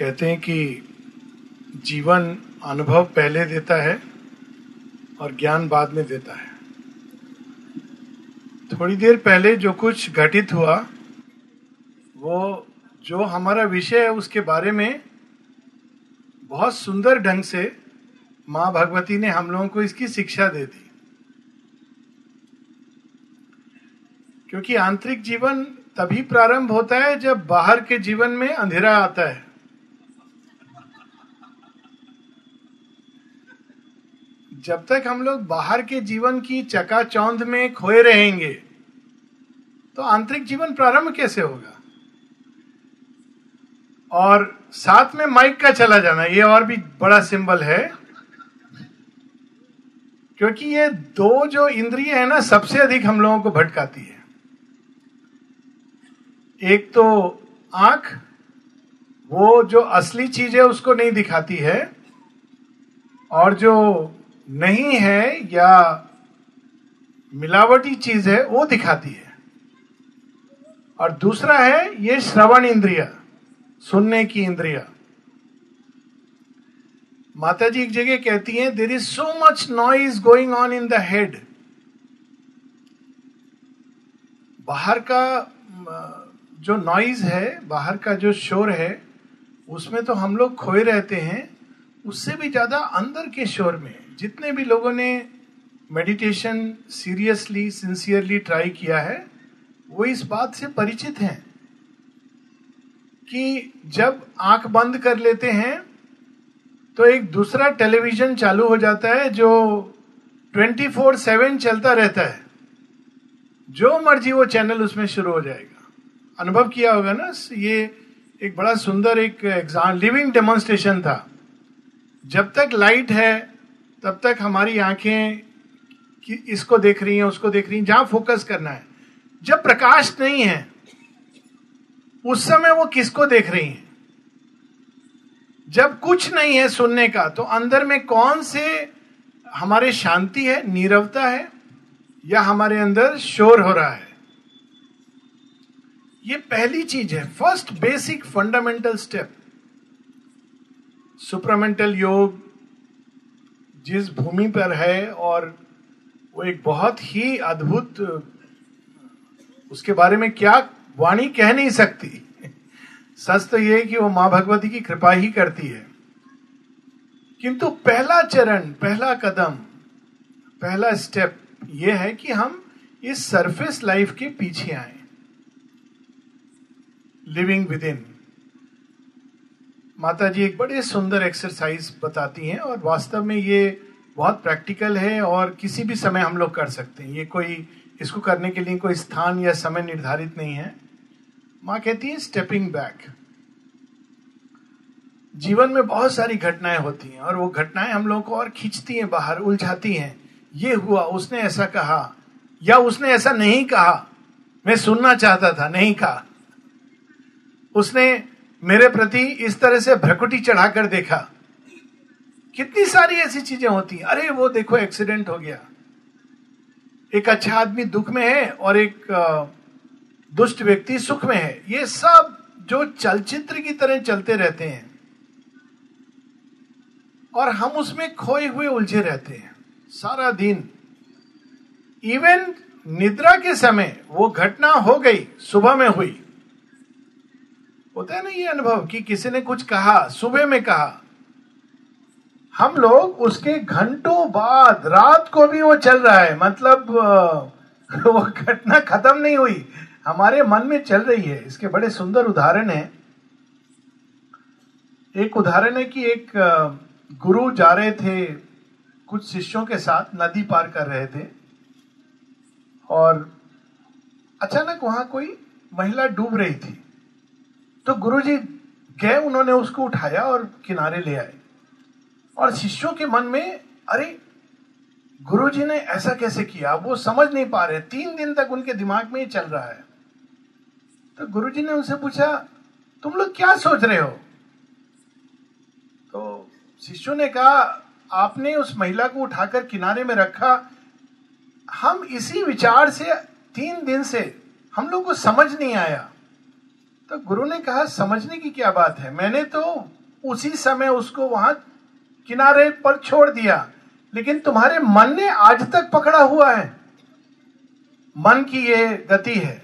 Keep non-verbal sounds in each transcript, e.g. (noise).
कहते हैं कि जीवन अनुभव पहले देता है और ज्ञान बाद में देता है। थोड़ी देर पहले जो कुछ घटित हुआ, वो जो हमारा विषय है उसके बारे में बहुत सुंदर ढंग से माँ भगवती ने हम लोगों को इसकी शिक्षा दे दी। क्योंकि आंतरिक जीवन तभी प्रारंभ होता है जब बाहर के जीवन में अंधेरा आता है। जब तक हम लोग बाहर के जीवन की चकाचौंध में खोए रहेंगे तो आंतरिक जीवन प्रारंभ कैसे होगा? और साथ में माइक का चला जाना, ये और भी बड़ा सिंबल है, क्योंकि ये दो जो इंद्रिय है ना, सबसे अधिक हम लोगों को भटकाती है। एक तो आँख, वो जो असली चीज़ है उसको नहीं दिखाती है, और जो नहीं है या मिलावटी चीज़ है, वो दिखाती है। और दूसरा है, ये श्रवण इंद्रिया, सुनने की इंद्रिया। माता जी एक जगह कहती हैं there is so much noise going on in the head बाहर का, जो नॉइज़ है, बाहर का जो शोर है, उसमें तो हम लोग खोए रहते हैं उससे भी ज़्यादा अंदर के शोर में जितने भी लोगों ने मेडिटेशन सीरियसली सिंसियरली ट्राई किया है, वो इस बात से परिचित हैं कि जब आँख बंद कर लेते हैं तो एक दूसरा टेलीविज़न चालू हो जाता है जो 24 फोर सेवन चलता रहता है। जो मर्ज़ी वो चैनल उसमें शुरू हो जाएगा। अनुभव किया होगा ना, ये एक बड़ा सुंदर एक एग्ज़ाम लिविंग डेमोन्स्ट्रेशन था। जब तक लाइट है, तब तक हमारी आँखें कि इसको देख रही हैं, उसको देख रही हैं, जहाँ फोकस करना है। जब प्रकाश नहीं है, उस समय वो किसको देख रही हैं? जब कुछ नहीं है सुनने का तो अंदर में कौन से हमारे शांति है, नीरवता है, या हमारे अंदर शोर हो रहा है? ये पहली चीज़ है। First basic fundamental step supermental योग जिस भूमि पर है और वो एक बहुत ही अद्भुत, उसके बारे में क्या वाणी कह नहीं सकती। सच तो ये कि वो माँ भगवती की कृपा ही करती है। किंतु पहला चरण, पहला कदम, पहला स्टेप ये है कि हम इस सरफेस लाइफ के पीछे आए। लिविंग विद इन माता जी एक बड़े सुंदर एक्सरसाइज बताती हैं और वास्तव में ये बहुत प्रैक्टिकल है और किसी भी समय हम लोग कर सकते हैं। ये कोई, इसको करने के लिए कोई स्थान या समय निर्धारित नहीं है। माँ कहती है स्टेपिंग बैक जीवन में बहुत सारी घटनाएँ होती हैं और वो घटनाएँ हम लोगों को और खींचती हैं, बाहर उलझाती हैं। ये हुआ, उसने ऐसा कहा, या उसने ऐसा नहीं कहा। मैं सुनना चाहता था, नहीं कहा। उसने मेरे प्रति इस तरह से भ्रकुटी चढ़ाकर देखा। कितनी सारी ऐसी चीज़ें होती अरे, वो देखो एक्सीडेंट हो गया। एक अच्छा आदमी दुख में है और एक दुष्ट व्यक्ति सुख में है। ये सब जो चलचित्र की तरह चलते रहते हैं और हम उसमें खोए हुए उलझे रहते हैं। सारा दिन इवन निद्रा के समय वो घटना हो गई, सुबह में हुई। होता है ना ये अनुभव कि किसी ने कुछ कहा, सुबह में कहा। हम लोग उसके घंटों बाद, रात को भी वो चल रहा है। मतलब वो घटना खत्म नहीं हुई। हमारे मन में चल रही है। इसके बड़े सुंदर उदाहरण है। एक उदाहरण है कि एक गुरु जा रहे थे कुछ शिष्यों के साथ, नदी पार कर रहे थे। और अचानक वहाँ कोई महिला डूब रही थी। तो गुरु जी गए, उन्होंने उसको उठाया और किनारे ले आए। और शिष्यों के मन में, अरे गुरु जी ने ऐसा कैसे किया? वो समझ नहीं पा रहे। तीन दिन तक उनके दिमाग में ही चल रहा है। तो गुरु जी ने उनसे पूछा, तुम लोग क्या सोच रहे हो? तो शिष्यों ने कहा, आपने उस महिला को उठाकर किनारे में रखा। हम इसी विचार से, तीन दिन से, हम लोग को समझ नहीं आया। तो गुरु ने कहा, समझने की क्या बात है? मैंने तो उसी समय उसको वहाँ किनारे पर छोड़ दिया, लेकिन तुम्हारे मन ने आज तक पकड़ा हुआ है। मन की ये गति है,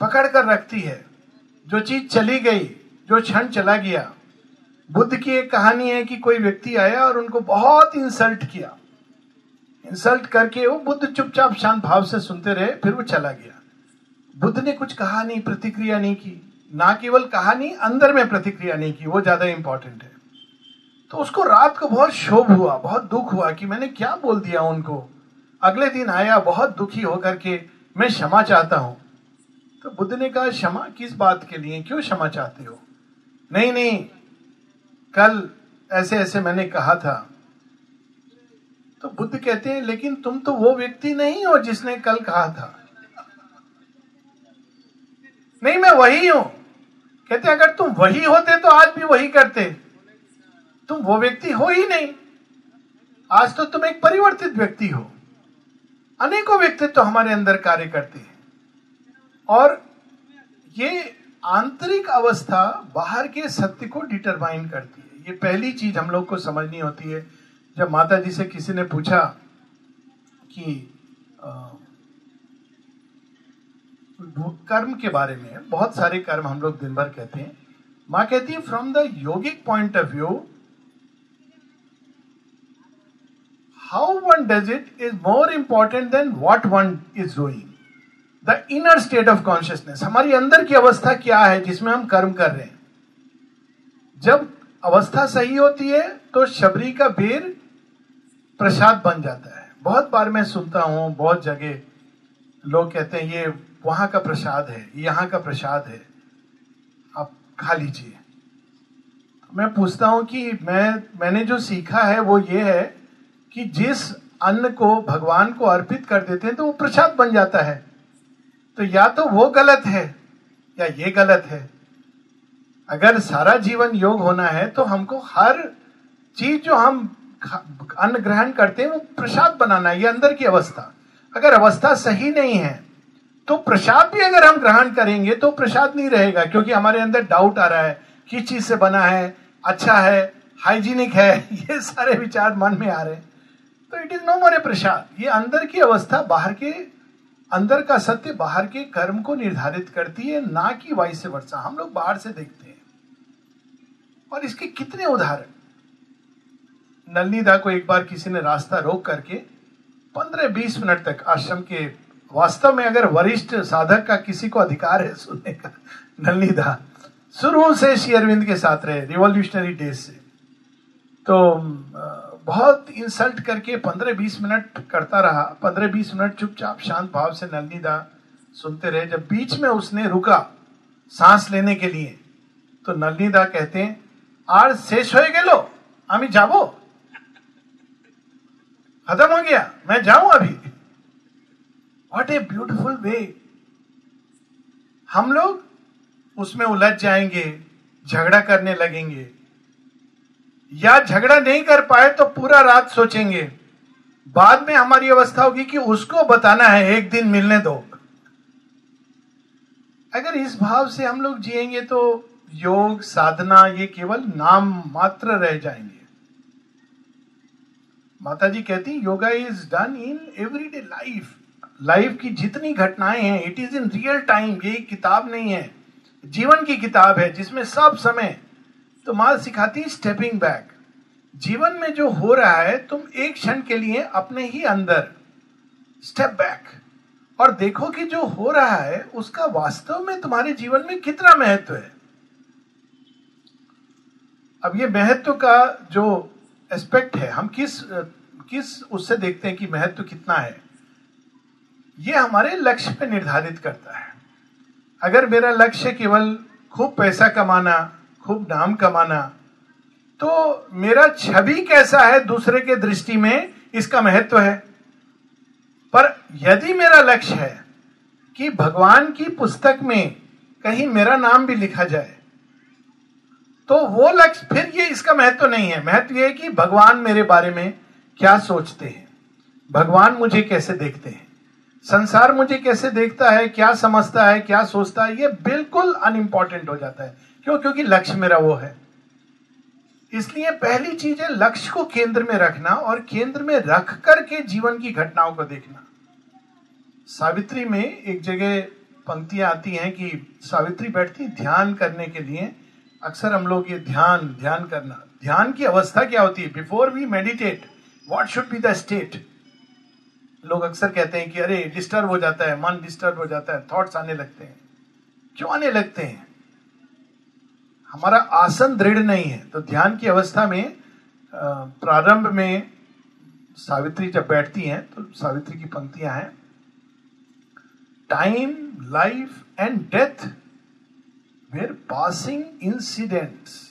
पकड़ कर रखती है। जो चीज़ चली गई, जो क्षण चला गया, बुद्ध की एक कहानी है कि कोई व्यक्ति आया और उनको बहुत इंसल्ट किया। इंसल्ट करके वो बुद्ध चुपचाप शांत भाव से सुनते रहे, फिर वो चला गया। बुद्ध ने कुछ कहा नहीं, प्रतिक्रिया नहीं की। ना केवल कहानी, अंदर में प्रतिक्रिया नहीं की, वो ज़्यादा इंपॉर्टेंट है। तो उसको रात को बहुत शोभ हुआ, बहुत दुख हुआ कि मैंने क्या बोल दिया उनको। अगले दिन आया, बहुत दुखी होकर के मैं क्षमा चाहता हूँ। तो बुद्ध ने कहा, क्षमा किस बात के लिए? क्यों क्षमा चाहते हो? नहीं नहीं, कल ऐसे ऐसे मैंने कहा था। तो बुद्ध कहते हैं, लेकिन तुम तो वो व्यक्ति नहीं हो जिसने कल कहा था। नहीं, मैं वही हूँ। कहते, अगर तुम वही होते तो आज भी वही करते। तुम वो व्यक्ति हो ही नहीं। आज तो तुम एक परिवर्तित व्यक्ति हो। अनेकों व्यक्तित्व तो हमारे अंदर कार्य करते हैं। और ये आंतरिक अवस्था बाहर के सत्य को डिटरमाइन करती है। ये पहली चीज़ हम लोग को समझनी होती है। जब माता जी से किसी ने पूछा कि कर्म के बारे में बहुत सारे कर्म हम लोग दिन भर कहते हैं। माँ कहती है from the yogic point of view how one does it is more important than what one is doing the inner state of consciousness हमारी अंदर की अवस्था क्या है जिसमें हम कर्म कर रहे हैं? जब अवस्था सही होती है तो शबरी का बेर प्रसाद बन जाता है। बहुत बार मैं सुनता हूँ, बहुत जगह लोग कहते हैं, ये वहाँ का प्रसाद है, यहाँ का प्रसाद है। आप खा लीजिए। मैं पूछता हूँ कि मैं, मैंने जो सीखा है वो ये है कि जिस अन्न को भगवान को अर्पित कर देते हैं तो वो प्रसाद बन जाता है। तो या तो वो गलत है, या ये गलत है। अगर सारा जीवन योग होना है तो हमको हर चीज़ जो हम अन्न ग्रहण करते हैं वो प्रसाद बनाना है, ये अंदर की अवस्था। अगर अवस्था सही नहीं है तो प्रसाद भी अगर हम ग्रहण करेंगे तो प्रसाद नहीं रहेगा, क्योंकि हमारे अंदर डाउट आ रहा है, किस चीज़ से बना है अच्छा है हाइजीनिक है, (laughs) ये सारे विचार मन में आ रहे हैं। तो it is no more a प्रसाद ये अंदर की अवस्था बाहर के, अंदर का सत्य बाहर के कर्म को निर्धारित करती है, ना कि वाइस से वर्षा हम लोग बाहर से देखते हैं। और इसके कितने उदाहरण? नलनीदा को एक बार किसी ने रास्ता रोक करके पंद्रह बीस मिनट तक आश्रम के वास्तव में अगर वरिष्ठ साधक का किसी को अधिकार है सुनने का नलनीदा शुरू से श्री अरविंद के साथ रहे रिवोल्यूशनरी डेज से तो बहुत इंसल्ट करके पंद्रह बीस मिनट करता रहा पंद्रह बीस मिनट चुपचाप शांत भाव से नलनीदा सुनते रहे जब बीच में उसने रुका सांस लेने के लिए तो नलनीदा कहते हैं আর শেষ হয়ে গেল আমি যাব खत्म हो गया मैं जाऊं अभी वॉट ए ब्यूटिफुल वे हम लोग उसमें उलझ जाएँगे, झगड़ा करने लगेंगे। या झगड़ा नहीं कर पाए तो पूरा रात सोचेंगे। बाद में हमारी अवस्था होगी कि उसको बताना है, एक दिन मिलने दो। अगर इस भाव से हम लोग जिएँगे तो योग, साधना, ये केवल नाम मात्र रह जाएँगे। माता जी कहती, yoga is done in everyday life life की जितनी घटनाएँ हैं it is in real time ये किताब नहीं है। जीवन की किताब है, जिसमें सब समय। तो माँ सिखाती स्टेपिंग बैक जीवन में जो हो रहा है, तुम एक क्षण के लिए अपने ही अंदर स्टेप बैक और देखो कि जो हो रहा है, उसका वास्तव में तुम्हारे जीवन में कितना महत्व है। अब ये महत्व का जो एस्पेक्ट है, हम किस किस, उससे देखते हैं कि महत्व कितना है। ये हमारे लक्ष्य पे निर्धारित करता है। अगर मेरा लक्ष्य केवल खूब पैसा कमाना, खूब नाम कमाना तो मेरा छवि कैसा है दूसरे के दृष्टि में, इसका महत्व है। पर यदि मेरा लक्ष्य है कि भगवान की पुस्तक में कहीं मेरा नाम भी लिखा जाए तो वो लक्ष्य फिर ये इसका महत्व नहीं है। महत्व ये है कि भगवान मेरे बारे में क्या सोचते हैं, भगवान मुझे कैसे देखते हैं। संसार मुझे कैसे देखता है, क्या समझता है, क्या सोचता है, ये बिल्कुल अनइम्पॉर्टेंट हो जाता है। क्यों? क्योंकि लक्ष्य मेरा वो है। इसलिए पहली चीज़ है लक्ष्य को केंद्र में रखना और केंद्र में रख करके जीवन की घटनाओं को देखना। सावित्री में एक जगह पंक्तियाँ आती हैं कि सावित्री बैठती ध्यान करने के लिए। अक्सर हम लोग ये ध्यान ध्यान करना। ध्यान की अवस्था क्या होती है? Before we meditate what should be the state लोग अक्सर कहते हैं कि अरे डिस्टर्ब हो जाता है, मन डिस्टर्ब हो जाता है थॉट्स आने लगते हैं। क्यों आने लगते हैं? हमारा आसन दृढ़ नहीं है। तो ध्यान की अवस्था में प्रारंभ में सावित्री जब बैठती हैं तो सावित्री की पंक्तियाँ हैं। Time life and death were passing incidents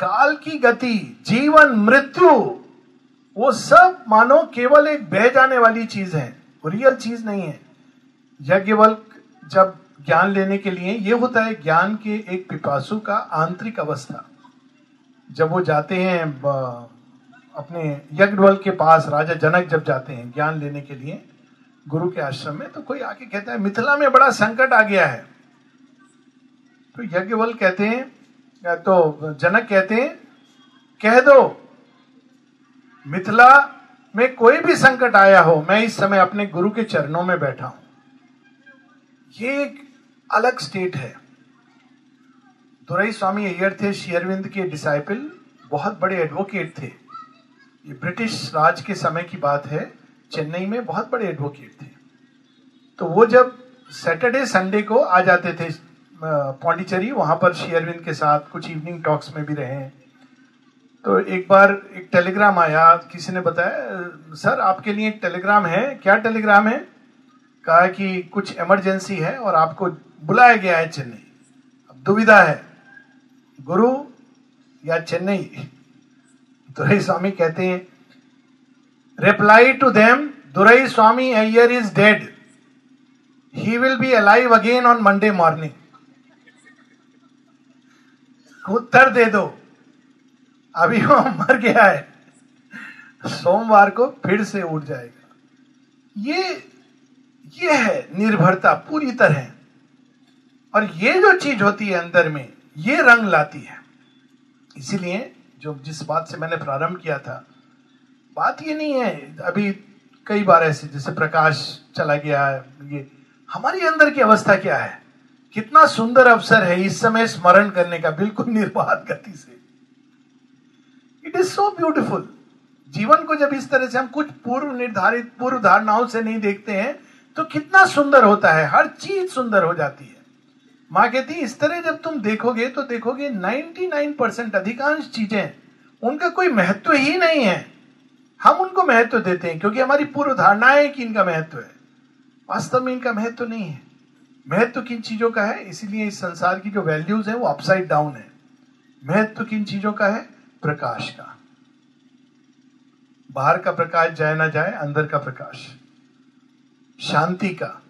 काल की गति, जीवन, मृत्यु वो सब मानो केवल एक बह जाने वाली चीज़ है रियल चीज़ नहीं है। यज्ञवल जब ज्ञान लेने के लिए, ये होता है ज्ञान के एक पिपासु का आंतरिक अवस्था। जब वो जाते हैं अपने यज्ञवल के पास, राजा जनक जब जाते हैं ज्ञान लेने के लिए, गुरु के आश्रम में तो कोई आके कहता है, मिथिला में बड़ा संकट आ गया है। तो यज्ञवल कहते हैं तो जनक कहते हैं, कह दो मिथिला में कोई भी संकट आया हो, मैं इस समय अपने गुरु के चरणों में बैठा हूँ। ये एक अलग स्टेट है। दुरई स्वामी अय्यर थे शेयरविंद के डिसाइपल बहुत बड़े एडवोकेट थे। ये ब्रिटिश राज के समय की बात है, चेन्नई में बहुत बड़े एडवोकेट थे। तो वो जब सैटरडे संडे को आ जाते थे पौंडीचेरी वहाँ पर शेयरविंद के साथ कुछ इवनिंग टॉक्स में भी रहे तो एक बार एक टेलीग्राम आया, किसी ने बताया, सर, आपके लिए एक टेलीग्राम है। क्या टेलीग्राम है? कहा कि, कुछ इमरजेंसी है और आपको बुलाया गया है चेन्नई। अब दुविधा है। गुरु या चेन्नई? दुरई स्वामी कहते हैं reply to them Durai Swami Iyer is dead he will be alive again on Monday morning उत्तर दे दो। अभी वो मर गया है। सोमवार को फिर से उठ जाएगा। ये ये है निर्भरता, पूरी तरह। और ये जो चीज़ होती है अंदर में, ये रंग लाती है। इसीलिए जो जिस बात से मैंने प्रारंभ किया था, बात ये नहीं है, अभी कई बार ऐसे, जैसे प्रकाश चला गया है, ये, हमारी अंदर की अवस्था क्या है? कितना सुंदर अवसर है, इस समय स्मरण करने का, बिल्कुल निर्बाध गति से। इट इज़ सो ब्यूटिफुल जीवन को जब इस तरह से हम कुछ पूर्व निर्धारित, पूर्व धारणाओं से नहीं देखते हैं तो कितना सुंदर होता है। हर चीज़ सुंदर हो जाती है। माँ कहती इस तरह जब तुम देखोगे तो देखोगे 99 परसेंट अधिकांश चीज़ें, उनका कोई महत्व ही नहीं है। हम उनको महत्व देते हैं, क्योंकि हमारी पूर्व धारणा है कि इनका महत्व है। वास्तव में इनका महत्व नहीं है। महत्व किन चीज़ों का है? इसीलिए इस संसार की जो वैल्यूज़ है, वो अपसाइड डाउन है। महत्व किन चीज़ों का है? प्रकाश का। बाहर का प्रकाश जाए ना जाए, अंदर का प्रकाश। शांति का।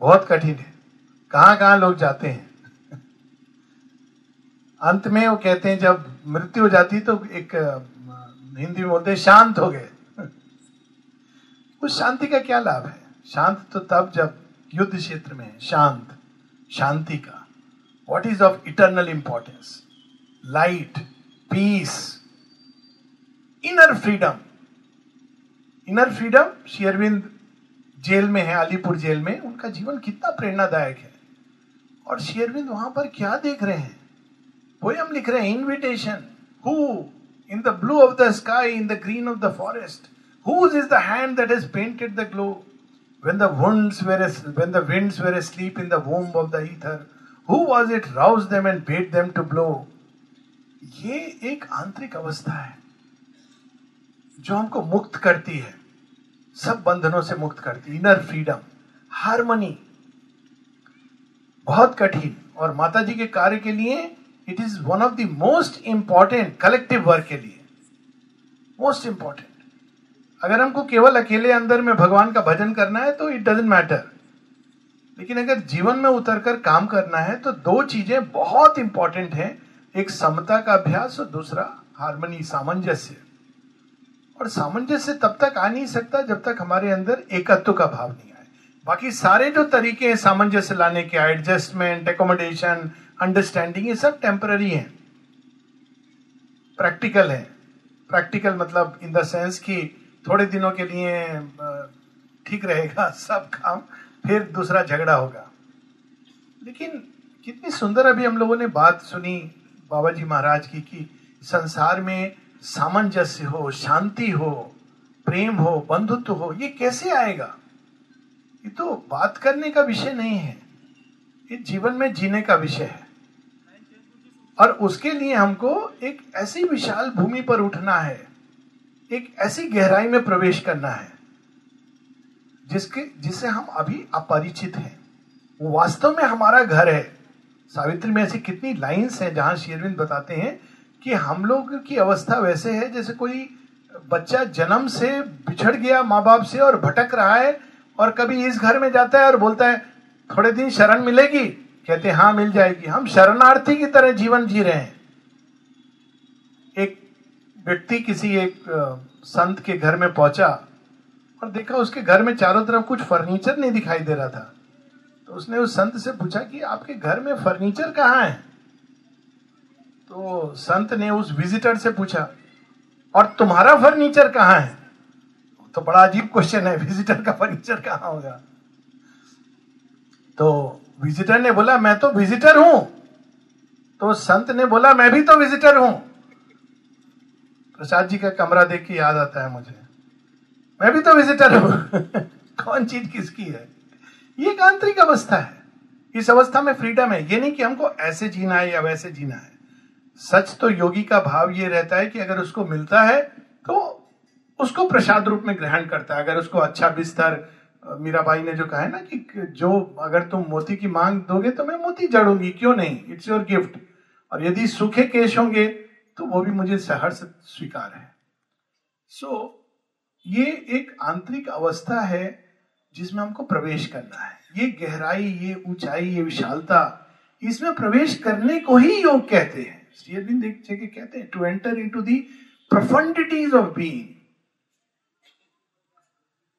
बहुत कठिन है। कहाँ कहाँ लोग जाते हैं? अंत में वो कहते हैं, जब मृत्यु हो जाती तो एक हिंदी में बोलते हैं, शांत हो गए। उस शांति का क्या लाभ है? शांत तो तब जब युद्ध क्षेत्र में शांत। शांति का। What is of eternal importance light peace inner freedom inner freedom शेयरविंद जेल में है अलीपुर जेल में, उनका जीवन कितना प्रेरणादायक है। और शेयरविंद वहाँ पर क्या देख रहे हैं? पोयम लिख रहे हैं invitation who in the blue of the sky in the green of the forest whose is the hand that has painted the glow when the winds were when the winds were asleep in the womb of the ether, who was it roused them and bade them to blow? ये एक आंतरिक अवस्था है जो हमको मुक्त करती है। सब बंधनों से मुक्त करती है। इनर फ्रीडम हारमोनी बहुत कठिन। और माता जी के कार्य के लिए it is one of the most important collective work के लिए। मोस्ट इंपॉर्टेंट अगर हमको केवल अकेले अंदर में भगवान का भजन करना है तो इट डजेंट मैटर लेकिन अगर जीवन में उतरकर काम करना है तो दो चीज़ें बहुत इंपॉर्टेंट हैं। एक समता का अभ्यास और दूसरा हारमोनी, सामंजस्य। और सामंजस्य तब तक आ नहीं सकता जब तक हमारे अंदर एकत्व का भाव नहीं आए। बाकी सारे जो तरीके हैं सामंजस्य लाने के एडजस्टमेंट एकोमोडेशन अंडरस्टैंडिंग ये सब टेम्पररी हैं। प्रैक्टिकल है। प्रैक्टिकल मतलब इन द सेंस कि थोड़े दिनों के लिए ठीक रहेगा सब काम, फिर दूसरा झगड़ा होगा। लेकिन कितनी सुंदर अभी हम लोगों ने बात सुनी बाबा जी महाराज की कि संसार में सामंजस्य हो, शांति हो, प्रेम हो, बंधुत्व हो, ये कैसे आएगा? ये तो बात करने का विषय नहीं है। ये जीवन में जीने का विषय है। और उसके लिए हमको एक ऐसी विशाल भूमि पर उठना है, एक ऐसी गहराई में प्रवेश करना है, जिसके, जिससे हम अभी अपरिचित हैं। वो वास्तव में हमारा घर है। सावित्री, में ऐसी कितनी लाइंस हैं जहाँ शेरविंद बताते हैं कि हम लोग की अवस्था वैसे है जैसे कोई बच्चा जन्म से बिछड़ गया माँ बाप से और भटक रहा है और कभी इस घर में जाता है और बोलता है, थोड़े दिन शरण मिलेगी? कहते हाँ मिल जाएगी। हम शरणार्थी की तरह जीवन जी रहे हैं। एक व्यक्ति किसी एक संत के घर में पहुँचा और देखा उसके घर में चारों तरफ़ कुछ फर्नीचर नहीं दिखाई दे रहा था। तो उसने उस संत से पूछा कि आपके घर में फर्नीचर कहाँ है? तो संत ने उस विजिटर से पूछा, और तुम्हारा फर्नीचर कहाँ है? तो बड़ा अजीब क्वेश्चन है विजिटर का फर्नीचर कहाँ होगा? तो विजिटर ने बोला, मैं तो विजिटर हूँ। तो संत ने बोला, मैं भी तो विजिटर हूँ। प्रसाद जी का कमरा देख के याद आता है मुझे, मैं भी तो विजिटर हूँ। (laughs) कौन चीज़ किसकी है? ये एक आंतरिक अवस्था है। इस अवस्था में फ्रीडम है। ये नहीं कि हमको ऐसे जीना है या वैसे जीना है। सच तो योगी का भाव ये रहता है कि अगर उसको मिलता है तो उसको प्रसाद रूप में ग्रहण करता है। अगर उसको अच्छा बिस्तर मीराबाई ने जो कहा है ना कि जो अगर तुम मोती की मांग दोगे तो मैं मोती जड़ूँगी क्यों नहीं? इट्स योर गिफ्ट और यदि सूखे केश होंगे तो वो भी मुझे सहर्ष स्वीकार है। सो so, ये एक आंतरिक अवस्था है। जिसमें हमको प्रवेश करना है। ये गहराई, ये ऊंचाई, ये विशालता, इसमें प्रवेश करने को ही योग कहते हैं। कहते हैं to enter into the profundities of being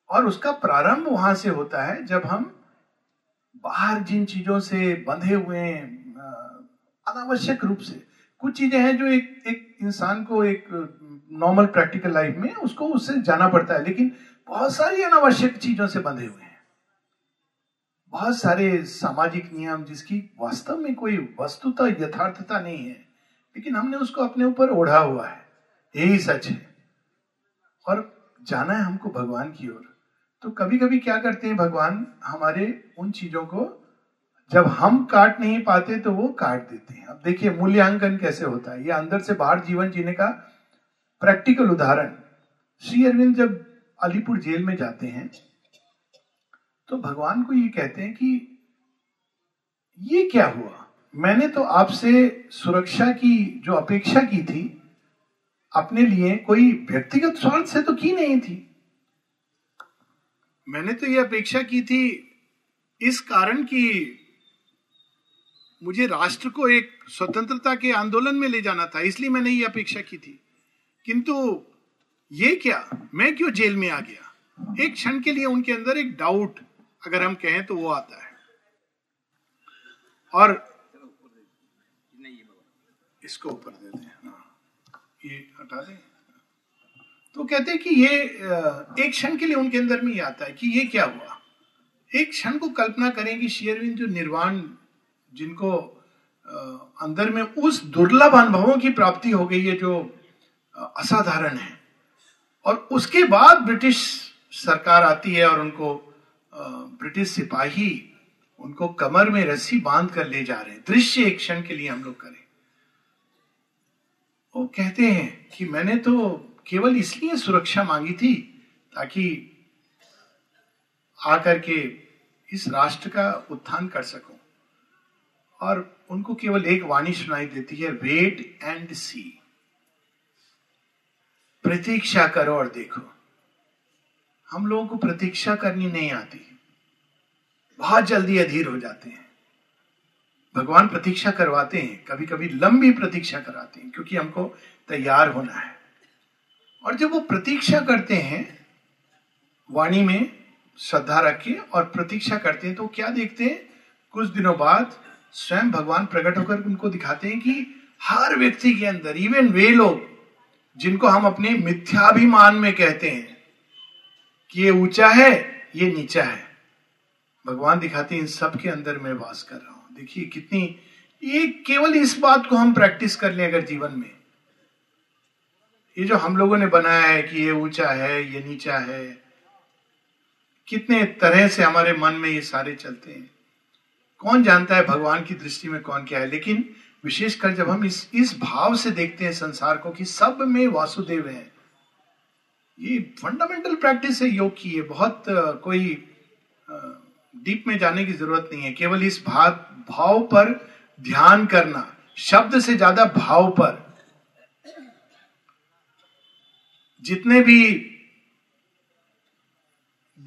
और उसका प्रारंभ वहाँ से होता है जब हम बाहर जिन चीज़ों से बंधे हुए अनावश्यक रूप से। कुछ चीज़ें हैं जो एक एक इंसान को एक नॉर्मल प्रैक्टिकल लाइफ में उसको उससे जाना पड़ता है, लेकिन बहुत सारी अनावश्यक चीज़ों से बंधे हुए हैं। बहुत सारे सामाजिक नियम जिसकी वास्तव में कोई वस्तुता, यथार्थता नहीं है, लेकिन हमने उसको अपने ऊपर ओढ़ा हुआ है। यही सच है। और जाना है हमको भगवान की ओर। तो कभी कभी क्या करते हैं भगवान? हमारे उन चीज़ों को जब हम काट नहीं पाते तो वो काट देते हैं। अब देखिए, मूल्यांकन कैसे होता है? ये अंदर से बाहर जीवन जीने का प्रैक्टिकल उदाहरण। श्री अरविंद जब अलीपुर जेल में जाते हैं तो भगवान को ये कहते हैं कि ये क्या हुआ? मैंने तो आपसे सुरक्षा की, जो अपेक्षा की थी, अपने लिए कोई व्यक्तिगत स्वार्थ से तो की नहीं थी। मैंने तो ये अपेक्षा की थी इस कारण कि मुझे राष्ट्र को एक स्वतंत्रता के आंदोलन में ले जाना था, इसलिए मैंने ये अपेक्षा की थी। किंतु ये क्या? मैं क्यों जेल में आ गया? एक क्षण के लिए उनके अंदर एक डाउट अगर हम कहें तो वो आता है। और इसको ऊपर दे दें हाँ। ये हटा दें। तो कहते हैं कि ये एक क्षण के लिए उनके अंदर में ये आता है कि ये क्या हुआ? एक क्षण को कल्पना करें कि शेयरविंद जो निर्वाण, जिनको अंदर में उस दुर्लभ अनुभवों की प्राप्ति हो गई है जो असाधारण है। और उसके बाद ब्रिटिश सरकार आती है और उनको ब्रिटिश सिपाही उनको कमर में रस्सी बाँध कर ले जा रहे हैं। दृश्य एक क्षण के लिए हम लोग करें। वो कहते हैं कि मैंने तो केवल इसलिए सुरक्षा मांगी थी ताकि आकर के इस राष्ट्र का उत्थान कर सकूँ। और उनको केवल एक वाणी सुनाई देती है वेट एंड सी प्रतीक्षा करो और देखो। हम लोगों को प्रतीक्षा करनी नहीं आती। बहुत जल्दी अधीर हो जाते हैं। भगवान प्रतीक्षा करवाते हैं कभी कभी लंबी प्रतीक्षा कराते हैं, क्योंकि हमको तैयार होना है। और जब वो प्रतीक्षा करते हैं, वाणी में श्रद्धा रख के और प्रतीक्षा करते हैं तो क्या देखते हैं? कुछ दिनों बाद स्वयं भगवान प्रकट होकर उनको दिखाते हैं कि हर व्यक्ति के अंदर इवन वे लोग जिनको हम अपने मिथ्याभिमान में कहते हैं कि ये ऊँचा है, ये नीचा है। भगवान दिखाते हैं इन सब के अंदर मैं वास कर रहा हूँ। देखिए कितनी ये केवल इस बात को हम प्रैक्टिस कर लें अगर जीवन में। ये जो हम लोगों ने बनाया है कि ये ऊँचा है, ये नीचा है, कितने तरह से हमारे मन में ये सारे चलते हैं। कौन जानता है भगवान की दृष्टि में कौन क्या है? लेकिन विशेषकर जब हम इस इस भाव से देखते हैं संसार को कि सब में वासुदेव है। ये फंडामेंटल प्रैक्टिस है, योग की। ये बहुत कोई डीप में जाने की ज़रूरत नहीं है। केवल इस भाव भाव पर ध्यान करना, शब्द से ज़्यादा भाव पर। जितने भी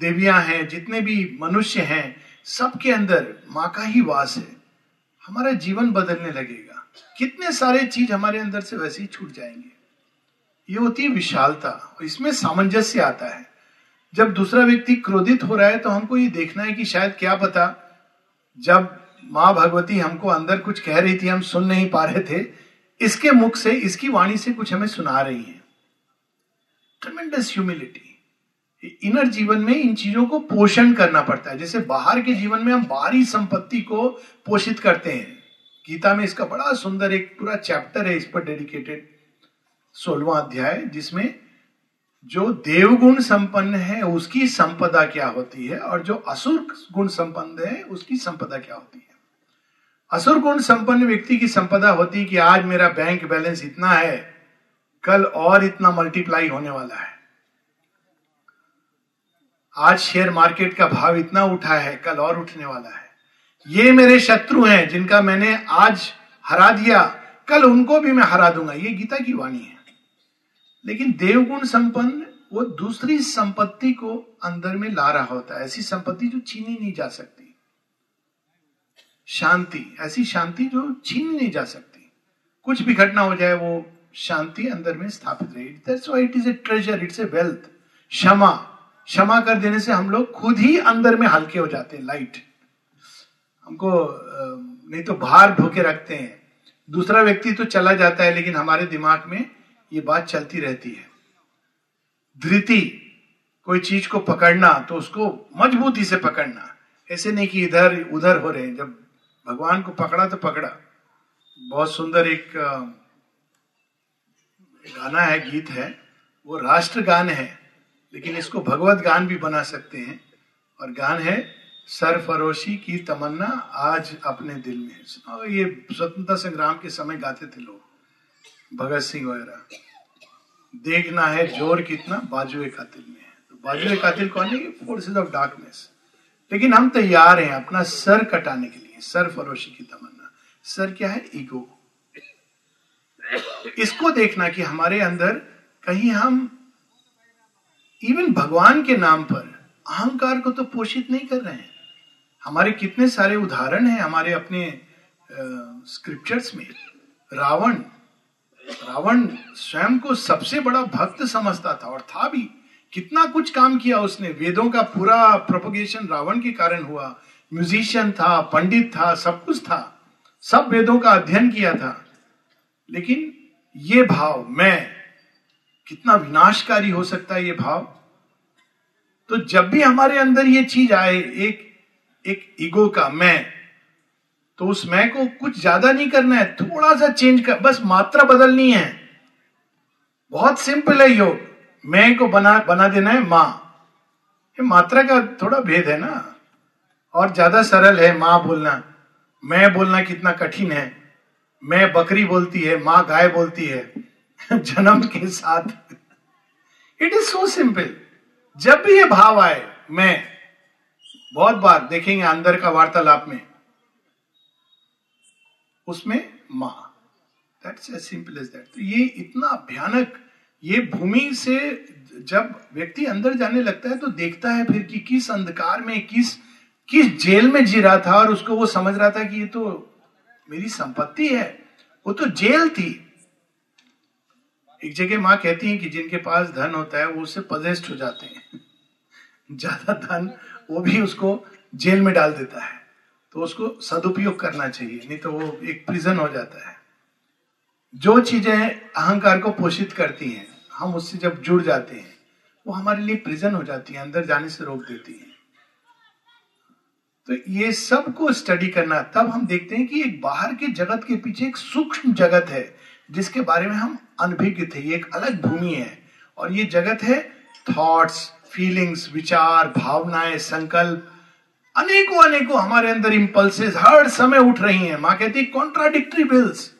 देवियाँ हैं, जितने भी मनुष्य हैं, सबके अंदर माँ का ही वास है। हमारा जीवन बदलने लगेगा। कितने सारे चीज़ हमारे अंदर से वैसे ही छूट जाएँगे। ये होती है विशालता, और इसमें सामंजस्य आता है। जब दूसरा व्यक्ति क्रोधित हो रहा है तो हमको ये देखना है कि शायद क्या पता, जब माँ भगवती हमको अंदर कुछ कह रही थी, हम सुन नहीं पा रहे थे, इसके मुख से, इसकी वाणी से कुछ हमें सुना रही है। ट्रमेंडस ह्यूमिलिटी इनर जीवन में इन चीज़ों को पोषण करना पड़ता है। जैसे बाहर के जीवन में हम बाहरी संपत्ति को पोषित करते हैं। गीता में इसका बड़ा सुंदर एक पूरा चैप्टर है, इस पर डेडिकेटेड सोलवा अध्याय, जिसमें जो देवगुण संपन्न है, उसकी संपदा क्या होती है, और जो असुर गुण संपन्न है, उसकी संपदा क्या होती है। असुर गुण संपन्न व्यक्ति की संपदा होती है कि आज मेरा बैंक बैलेंस इतना है, कल और इतना मल्टीप्लाई होने वाला है। आज शेयर मार्केट का भाव इतना उठा है, कल और उठने वाला है। ये मेरे शत्रु हैं, जिनका मैंने आज हरा दिया। कल उनको भी मैं हरा दूँगा। ये गीता की वाणी है। लेकिन देवगुण संपन्न, वो दूसरी संपत्ति को अंदर में ला रहा होता है। ऐसी संपत्ति जो छीनी नहीं जा सकती। शांति, ऐसी शांति जो छीनी नहीं जा सकती। कुछ भी घटना हो जाए, वो शांति अंदर में स्थापित रही। It is a treasure it's a wealth क्षमा। क्षमा कर देने से हम लोग खुद ही अंदर में हल्के हो जाते हैं लाइट हमको नहीं तो भार ढोके रखते हैं। दूसरा व्यक्ति तो चला जाता है, लेकिन हमारे दिमाग में ये बात चलती रहती है। धृति, कोई चीज़ को पकड़ना तो उसको मजबूती से पकड़ना। ऐसे नहीं कि इधर, उधर हो रहे हैं। जब भगवान को पकड़ा तो पकड़ा। बहुत सुंदर एक गाना है, गीत है। वो राष्ट्र गान है। लेकिन इसको भगवत गान भी बना सकते हैं। और गान है, सरफरोशी की तमन्ना आज अपने दिल में ये स्वतंत्रता संग्राम के समय गाते थे लोग, भगत सिंह वगैरह। देखना है ज़ोर कितना, बाजुए कातिल में है। तो बाजुए कातिल कौन है? फोर्सेज ऑफ़ डार्कनेस लेकिन हम तैयार हैं अपना सर कटाने के लिए सर फरोशी की तमन्ना। सर क्या है? ईगो। इसको देखना कि हमारे अंदर कहीं हम इवन भगवान के नाम पर अहंकार को तो पोषित नहीं कर रहे हैं। हमारे कितने सारे उदाहरण हैं हमारे अपने स्क्रिप्चर्स में। रावण रावण स्वयं को सबसे बड़ा भक्त समझता था और था भी। कितना कुछ काम किया उसने। वेदों का पूरा प्रोपोगेशन रावण के कारण हुआ। म्यूजिशियन था, पंडित था, सब कुछ था। सब वेदों का अध्ययन किया था। लेकिन ये भाव, मैं कितना विनाशकारी हो सकता है ये भाव। तो जब भी हमारे अंदर ये चीज़ आए, एक एक ईगो का, मैं तो उस मैं को कुछ ज़्यादा नहीं करना है, थोड़ा सा चेंज कर, बस मात्रा बदलनी है। बहुत सिंपल है योग। मैं को बना बना देना है माँ। ये मात्रा का थोड़ा भेद है ना। और ज़्यादा सरल है माँ बोलना। मैं बोलना कितना कठिन है। मैं बकरी बोलती है, माँ गाय बोलती है। (laughs) जन्म के साथ। इट इज़ सो सिंपल जब भी ये भाव आए, मैं बहुत बार देखेंगे अंदर का वार्तालाप में। उसमें माँ। That's as simple as that तो ये इतना भयानक, ये भूमि से जब व्यक्ति अंदर जाने लगता है तो देखता है फिर कि किस अंधकार में, किस किस जेल में जी रहा था, और उसको वो समझ रहा था कि ये तो मेरी संपत्ति है। वो तो जेल थी। एक जगह माँ कहती है कि जिनके पास धन होता है, वो उससे पजेस्ट हो जाते हैं। (laughs) ज़्यादा धन वो भी उसको जेल में डाल देता है। तो उसको सदुपयोग करना चाहिए, नहीं तो वो एक प्रिजन हो जाता है। जो चीज़ें अहंकार को पोषित करती हैं, हम उससे जब जुड़ जाते हैं, वो हमारे लिए प्रिजन हो जाती है, अंदर जाने से रोक देती है। तो ये सबको स्टडी करना, तब हम देखते हैं कि एक बाहर के जगत के पीछे एक सूक्ष्म जगत है जिसके बारे में हम अनभिज्ञ थे। ये एक अलग भूमि है और ये जगत है। थॉट्स फीलिंग्स विचार, भावनाएँ, संकल्प, अनेकों अनेकों हमारे अंदर इंपल्सेस हर समय उठ रही हैं। माँ कहती है कॉन्ट्राडिक्टरी बिल्स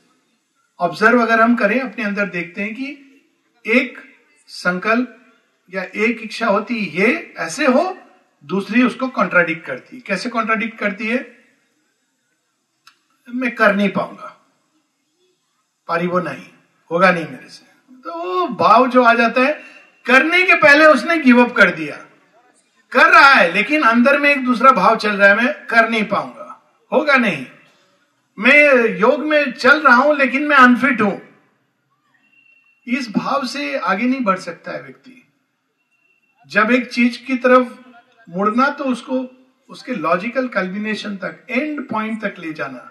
ऑब्ज़र्व अगर हम करें, अपने अंदर देखते हैं कि एक संकल्प या एक इच्छा होती, ये ऐसे हो, दूसरी उसको कॉन्ट्राडिक्ट करती। कैसे कॉन्ट्राडिक्ट करती है? मैं कर नहीं पाऊँगा। पारी वो नहीं, होगा नहीं मेरे से। तो भाव जो आ जाता है, करने के पहले उसने गिव अप कर दिया। कर रहा है, लेकिन अंदर में एक दूसरा भाव चल रहा है, मैं कर नहीं पाऊँगा। होगा नहीं। मैं योग में चल रहा हूँ, लेकिन मैं अनफिट हूँ। इस भाव से आगे नहीं बढ़ सकता है व्यक्ति। जब एक चीज़ की तरफ़ मुड़ना तो उसको, उसके लॉजिकल कल्बिनेशन तक एंड पॉइंट तक ले जाना।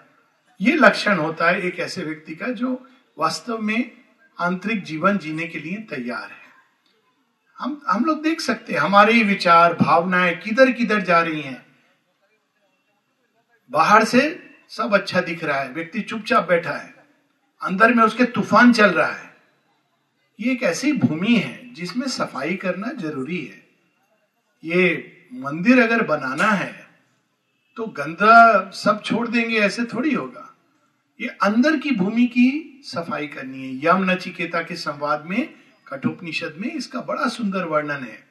ये लक्षण होता है एक ऐसे व्यक्ति का, जो वास्तव में आंतरिक जीवन जीने के लिए तैयार है। हम हम लोग देख सकते हैं, हमारे विचार, भावनाएँ किधर किधर जा रही हैं। बाहर से सब अच्छा दिख रहा है, व्यक्ति चुपचाप बैठा है, अंदर में उसके तूफ़ान चल रहा है। ये एक ऐसी भूमि है जिसमें सफ़ाई करना ज़रूरी है। ये मंदिर अगर बनाना है तो गंदा सब छोड़ देंगे, ऐसे थोड़ी होगा। ये अंदर की भूमि की सफ़ाई करनी है। यम नचिकेता के संवाद में, कठोपनिषद में इसका बड़ा सुंदर वर्णन है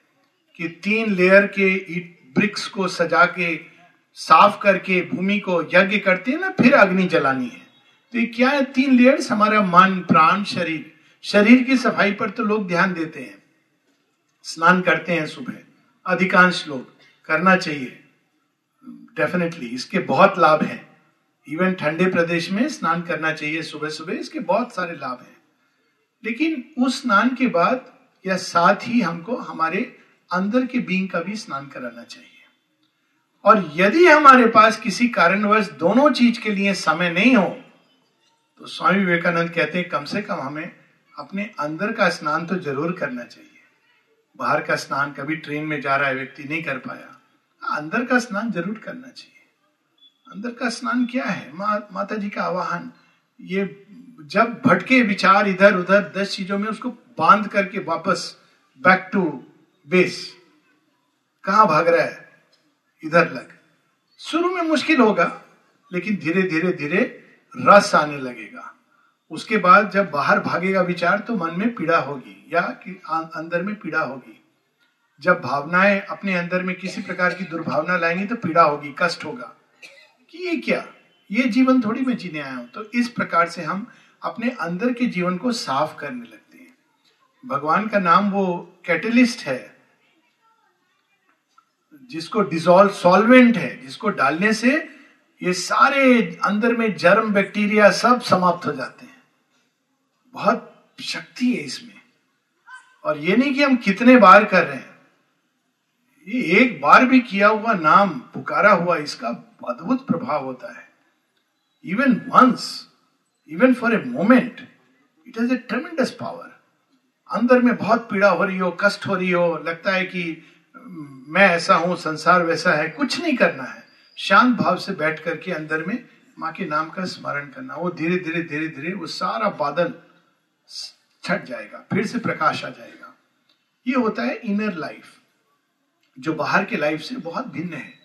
कि तीन लेयर के ब्रिक्स को सजा के, साफ़ करके भूमि को यज्ञ करते हैं ना, फिर अग्नि जलानी है। तो ये क्या है तीन लेयर्स? हमारा मन, प्राण, शरीर। शरीर की सफ़ाई पर तो लोग ध्यान देते हैं। स्नान करते हैं सुबह। अधिकांश लोग करना चाहिए। डेफिनेटली इसके बहुत लाभ हैं। इवन ठंडे प्रदेश में स्नान करना चाहिए सुबह सुबह इसके बहुत सारे लाभ हैं। लेकिन उस स्नान के बाद या साथ ही हमको हमारे अंदर के बींग का भी स्नान कराना चाहिए। और यदि हमारे पास किसी कारणवश दोनों चीज़ के लिए समय नहीं हो तो स्वामी विवेकानंद कहते हैं, कम से कम हमें अपने अंदर का स्नान तो ज़रूर करना चाहिए। बाहर का स्नान कभी ट्रेन में जा रहा है, व्यक्ति नहीं कर पाया। अंदर का स्नान ज़रूर करना चाहिए। अंदर का स्नान क्या है? मा, माता जी का आवाहन ये जब भटके विचार इधर उधर दस चीज़ों में उसको बाँध करके वापस बैक टू बेस कहा भाग रहा है? इधर लग। शुरू में मुश्किल होगा लेकिन धीरे धीरे धीरे रस आने लगेगा। उसके बाद जब बाहर भागेगा विचार तो मन में पीड़ा होगी या कि अंदर में पीड़ा होगी। जब भावनाएँ अपने अंदर में किसी प्रकार की दुर्भावना लाएँगी तो पीड़ा होगी कष्ट होगा। कि ये क्या? ये जीवन थोड़ी मैं जीने आया हूँ। तो इस प्रकार से हम अपने अंदर के जीवन को साफ़ करने लगते हैं। भगवान का नाम वो कैटलिस्ट है, जिसको डिजोल्व सॉल्वेंट है, जिसको डालने से ये सारे अंदर में जर्म बैक्टीरिया सब समाप्त हो जाते हैं। बहुत शक्ति है इसमें। और ये नहीं कि हम कितने बार कर रहे हैं। ये एक बार भी किया हुआ नाम, पुकारा हुआ इसका अद्भुत प्रभाव होता है। Even once even for a moment it has a tremendous power अंदर में बहुत पीड़ा हो रही हो, कष्ट हो रही हो, लगता है कि मैं ऐसा हूँ, संसार वैसा है, कुछ नहीं करना है। शांत भाव से बैठ करके अंदर में माँ के नाम का स्मरण करना, वो धीरे धीरे धीरे धीरे वो सारा बादल छट जाएगा, फिर से प्रकाश आ जाएगा। ये होता है इनर लाइफ जो बाहर के लाइफ से बहुत भिन्न है।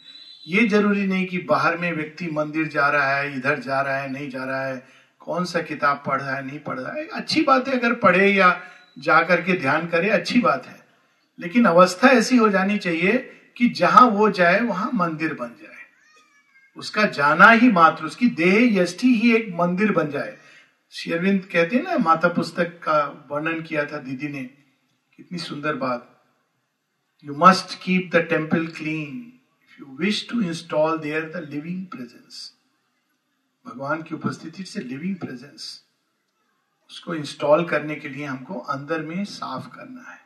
ये ज़रूरी नहीं कि बाहर में व्यक्ति मंदिर जा रहा है, इधर जा रहा है, नहीं जा रहा है, कौन सा किताब पढ़ रहा है, नहीं पढ़ रहा है। अच्छी बात है अगर पढ़े या जा करके ध्यान करे, अच्छी बात है। लेकिन अवस्था ऐसी हो जानी चाहिए कि जहाँ वो जाए, वहाँ मंदिर बन जाए। उसका जाना ही मात्र, उसकी देह यष्टि ही एक मंदिर बन जाए। शेरविंद कहते हैं ना, माता पुस्तक का वर्णन किया था दीदी ने, कितनी सुंदर बात। You must keep the temple clean you wish to install there the living presence भगवान की उपस्थिति से लिविंग प्रेजेंस उसको इंस्टॉल करने के लिए हमको अंदर में साफ़ करना है।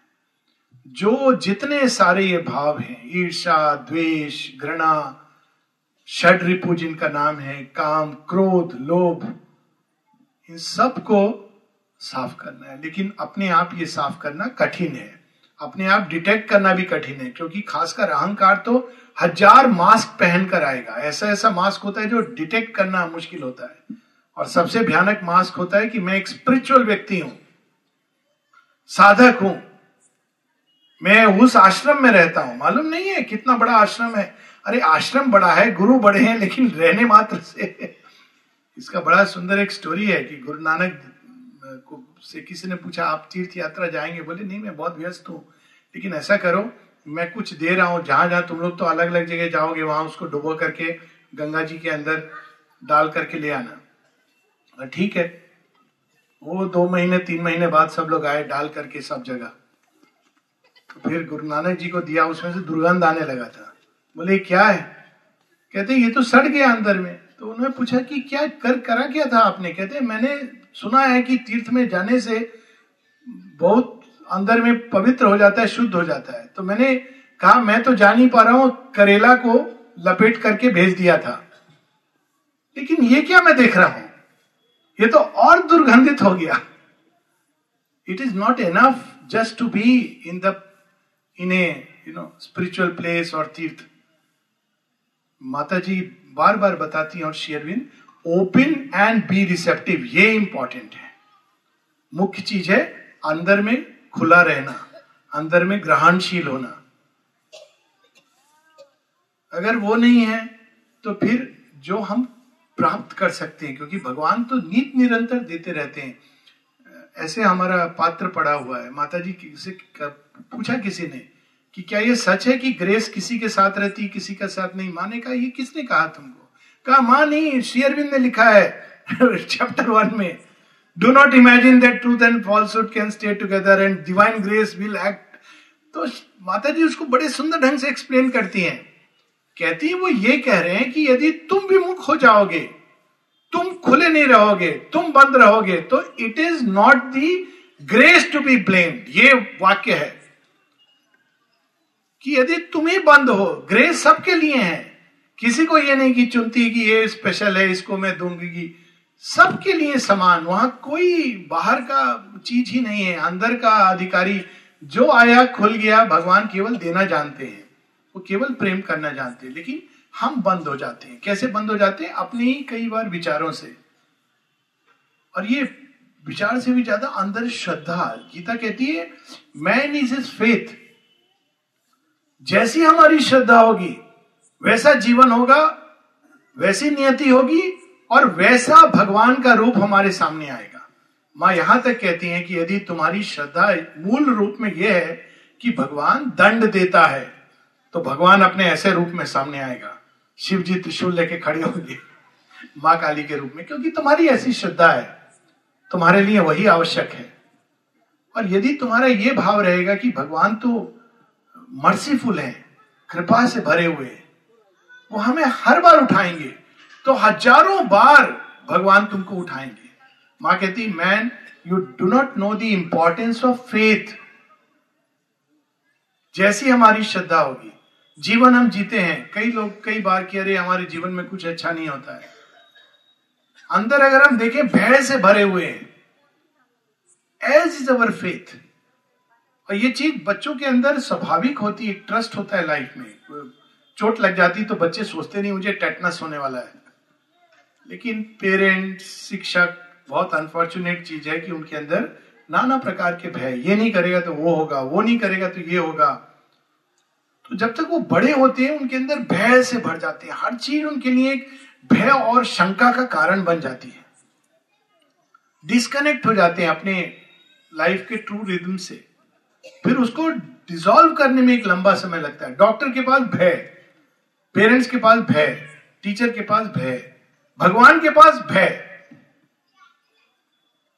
जो जितने सारे ये भाव हैं ईर्षा द्वेष, घृणा, षड रिपु जिनका नाम है, काम, क्रोध, लोभ, इन सबको साफ़ करना है। लेकिन अपने आप ये साफ़ करना कठिन है। अपने आप डिटेक्ट करना भी कठिन है, क्योंकि खासकर अहंकार तो हज़ार मास्क पहनकर आएगा। ऐसा ऐसा मास्क होता है जो डिटेक्ट करना मुश्किल होता है। और सबसे भयानक मास्क होता है कि मैं एक स्पिरिचुअल व्यक्ति हूँ। साधक हूँ। मैं उस आश्रम में रहता हूँ। मालूम नहीं है कितना बड़ा आश्रम है। अरे, आश्रम बड़ा है, गुरु बड़े हैं, लेकिन रहने मात्र से। इसका बड़ा सुंदर एक स्टोरी है कि गुरु नानक को से किसी ने पूछा, आप तीर्थ यात्रा जाएँगे? बोले, नहीं, मैं बहुत व्यस्त हूँ। लेकिन ऐसा करो मैं कुछ दे रहा हूँ, जहाँ जहाँ तुम लोग तो अलग अलग जगह जाओगे, वहाँ उसको डुबो करके, गंगा जी के अंदर डाल करके ले आना। ठीक है। वो दो महीने, तीन महीने बाद सब लोग आए, डाल करके सब जगह। तो फिर गुरु नानक जी को दिया, उसमें से दुर्गंध आने लगा था। बोले, क्या है? कहते, ये तो सड़ गया अंदर में। तो उन्होंने पूछा कि, क्या कर, करा क्या था आपने? कहते, मैंने सुना है कि तीर्थ में जाने से बहुत अंदर में पवित्र हो जाता है, शुद्ध हो जाता है। तो मैंने कहा, मैं तो जान ही पा रहा हूँ, करेला को लपेट करके भेज दिया था। लेकिन ये क्या मैं देख रहा हूँ? ये तो और दुर्गंधित हो गया। It is not enough just to be in the in a you know spiritual place और तीर्थ माता जी बार बार बताती हैं और शेयरविन ओपन एंड बी रिसेप्टिव ये इंपॉर्टेंट है। मुख्य चीज़ है, अंदर में खुला रहना, अंदर में ग्रहणशील होना। अगर वो नहीं है तो फिर जो हम प्राप्त कर सकते हैं, क्योंकि भगवान तो नित निरंतर देते रहते हैं। ऐसे हमारा पात्र पड़ा हुआ है। माता जी से पूछा किसी ने कि क्या ये सच है कि ग्रेस किसी के साथ रहती, किसी के साथ नहीं? माने का ये किसने कहा तुमको? कहा, माँ नहीं, श्री अरविंद ने लिखा है (laughs) चैप्टर वन में। Do not imagine that truth and falsehood can stay together and divine grace will act तो माता जी उसको बड़े सुंदर ढंग से एक्सप्लेन करती हैं। कहती है, वो ये कह रहे हैं कि यदि तुम विमुख हो जाओगे, तुम खुले नहीं रहोगे, तुम बंद रहोगे तो it is not the grace to be blamed ये वाक्य है। कि यदि तुम ही बंद हो ग्रेस सबके लिए है। किसी को ये नहीं कि चुनती कि ये स्पेशल है, इसको मैं दूँगी सबके लिए समान, वहाँ कोई बाहर का चीज़ ही नहीं है, अंदर का अधिकारी जो आया, खुल गया, भगवान केवल देना जानते हैं, वो केवल प्रेम करना जानते हैं, लेकिन हम बंद हो जाते हैं। कैसे बंद हो जाते हैं? अपने ही कई बार विचारों से। और ये विचार से भी ज़्यादा अंदर श्रद्धा। गीता कहती है मैन इज़ इज़ फेथ जैसी हमारी श्रद्धा होगी, वैसा जीवन होगा, वैसी नियति होगी और वैसा भगवान का रूप हमारे सामने आएगा। माँ यहाँ तक कहती हैं कि यदि तुम्हारी श्रद्धा मूल रूप में यह है कि भगवान दंड देता है तो भगवान अपने ऐसे रूप में सामने आएगा। शिव जी त्रिशूल लेके खड़े होंगे माँ काली के रूप में, क्योंकि तुम्हारी ऐसी श्रद्धा है, तुम्हारे लिए वही आवश्यक है। और यदि तुम्हारा ये भाव रहेगा कि भगवान तो मर्सीफुल है, कृपा से भरे हुए वो हमें हर बार उठाएँगे। तो हज़ारों बार भगवान तुमको उठाएँगे। माँ कहती man you do not know the importance of faith जैसी हमारी श्रद्धा होगी। जीवन हम जीते हैं। कई लोग कई बार कि, अरे, हमारे जीवन में कुछ अच्छा नहीं होता है। अंदर अगर हम देखें, भय से भरे हुए हैं। एज इज़ अवर फेथ और ये चीज़ बच्चों के अंदर स्वाभाविक होती है ट्रस्ट होता है लाइफ में। चोट लग जाती तो बच्चे सोचते नहीं, मुझे टेटनस होने वाला है। लेकिन पेरेंट्स शिक्षक, बहुत अनफॉर्चुनेट चीज़ है कि उनके अंदर नाना प्रकार के भय। ये नहीं करेगा तो वो होगा, वो नहीं करेगा तो ये होगा। तो जब तक वो बड़े होते हैं, उनके अंदर भय से भर जाते हैं। हर चीज़ उनके लिए एक भय और शंका का कारण बन जाती है। डिस्कनेक्ट हो जाते हैं अपने लाइफ के ट्रू रिदम से। फिर उसको डिसॉल्व करने में एक लंबा समय लगता है। डॉक्टर के पास भय पेरेंट्स के पास भय टीचर के पास भय। भगवान के पास भय।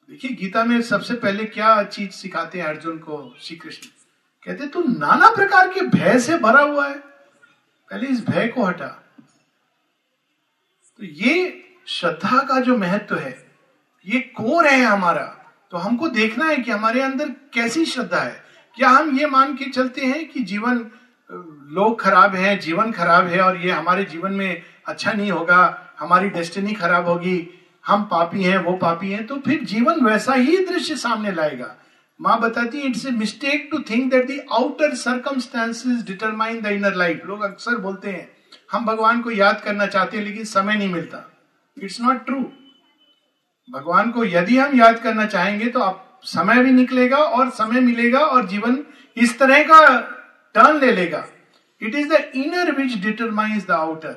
देखिए, गीता में सबसे पहले क्या चीज़ सिखाते हैं अर्जुन को श्री कृष्ण कहते, तू नाना प्रकार के भय से भरा हुआ है। पहले इस भय को हटा। तो ये श्रद्धा का जो महत्व है, ये कोर है हमारा। तो हमको देखना है कि हमारे अंदर कैसी श्रद्धा है। क्या हम ये मान के चलते हैं कि जीवन लोग खराब हैं, जीवन खराब है और ये हमारे जीवन में अच्छा नहीं होगा? हमारी डेस्टिनी खराब होगी, हम पापी हैं, वो पापी हैं तो फिर जीवन वैसा ही दृश्य सामने लाएगा। माँ बताती it's a mistake to think that the outer circumstances determine the inner life लोग अक्सर बोलते हैं, हम भगवान को याद करना चाहते हैं, लेकिन समय नहीं मिलता. इट्स नॉट ट्रू भगवान को यदि हम याद करना चाहेंगे तो आप समय भी निकलेगा और समय मिलेगा और जीवन इस तरह का टर्न ले लेगा। It is the inner which determines the outer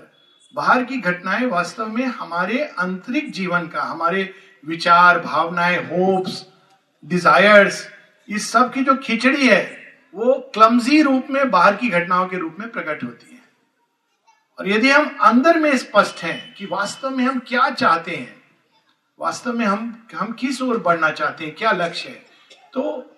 बाहर की घटनाएँ वास्तव में हमारे आंतरिक जीवन का, हमारे विचार, भावनाएँ होप्स डिजायर्स इस सब की जो खिचड़ी है, वो क्लमजी रूप में, बाहर की घटनाओं के रूप में प्रकट होती है। और यदि हम अंदर में स्पष्ट हैं कि वास्तव में हम क्या चाहते हैं, वास्तव में हम हम किस ओर बढ़ना चाहते हैं, क्या लक्ष्य है तो